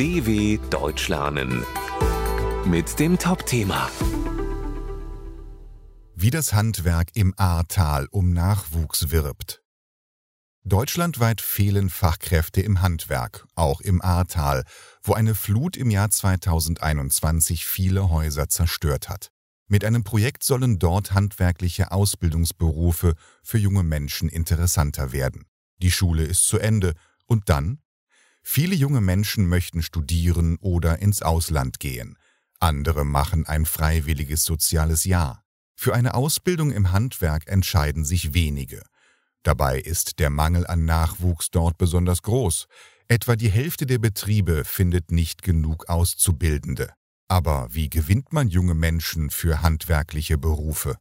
DW Deutsch lernen mit dem Top-Thema Wie das Handwerk im Ahrtal um Nachwuchs wirbt. Deutschlandweit fehlen Fachkräfte im Handwerk, auch im Ahrtal, wo eine Flut im Jahr 2021 viele Häuser zerstört hat. Mit einem Projekt sollen dort handwerkliche Ausbildungsberufe für junge Menschen interessanter werden. Die Schule ist zu Ende und dann Viele junge Menschen möchten studieren oder ins Ausland gehen. Andere machen ein freiwilliges soziales Jahr. Für eine Ausbildung im Handwerk entscheiden sich wenige. Dabei ist der Mangel an Nachwuchs dort besonders groß. Etwa die Hälfte der Betriebe findet nicht genug Auszubildende. Aber wie gewinnt man junge Menschen für handwerkliche Berufe?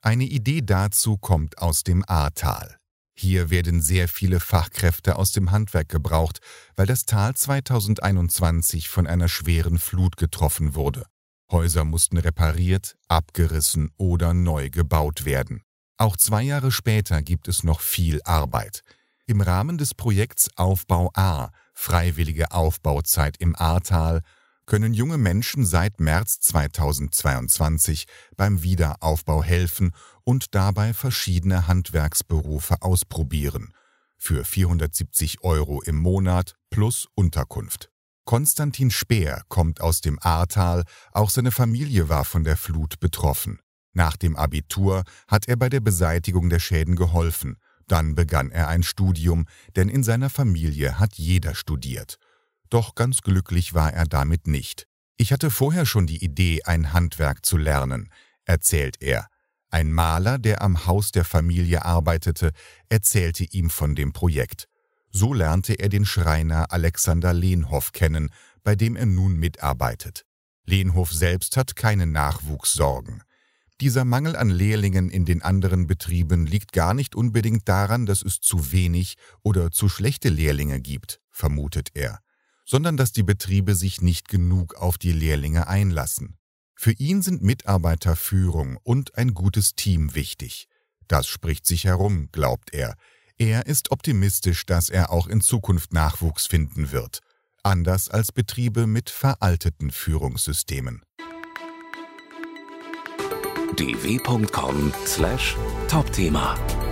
Eine Idee dazu kommt aus dem Ahrtal. Hier werden sehr viele Fachkräfte aus dem Handwerk gebraucht, weil das Tal 2021 von einer schweren Flut getroffen wurde. Häuser mussten repariert, abgerissen oder neu gebaut werden. Auch zwei Jahre später gibt es noch viel Arbeit. Im Rahmen des Projekts Aufbau A, Freiwillige Aufbauzeit im Ahrtal, können junge Menschen seit März 2022 beim Wiederaufbau helfen und dabei verschiedene Handwerksberufe ausprobieren. Für 470 Euro im Monat plus Unterkunft. Konstantin Speer kommt aus dem Ahrtal, auch seine Familie war von der Flut betroffen. Nach dem Abitur hat er bei der Beseitigung der Schäden geholfen. Dann begann er ein Studium, denn in seiner Familie hat jeder studiert. Doch ganz glücklich war er damit nicht. Ich hatte vorher schon die Idee, ein Handwerk zu lernen, erzählt er. Ein Maler, der am Haus der Familie arbeitete, erzählte ihm von dem Projekt. So lernte er den Schreiner Alexander Lehnhoff kennen, bei dem er nun mitarbeitet. Lehnhoff selbst hat keine Nachwuchssorgen. Dieser Mangel an Lehrlingen in den anderen Betrieben liegt gar nicht unbedingt daran, dass es zu wenig oder zu schlechte Lehrlinge gibt, vermutet er sondern dass die Betriebe sich nicht genug auf die Lehrlinge einlassen. Für ihn sind Mitarbeiterführung und ein gutes Team wichtig. Das spricht sich herum, glaubt er. Er ist optimistisch, dass er auch in Zukunft Nachwuchs finden wird, anders als Betriebe mit veralteten Führungssystemen. dw.com/topthema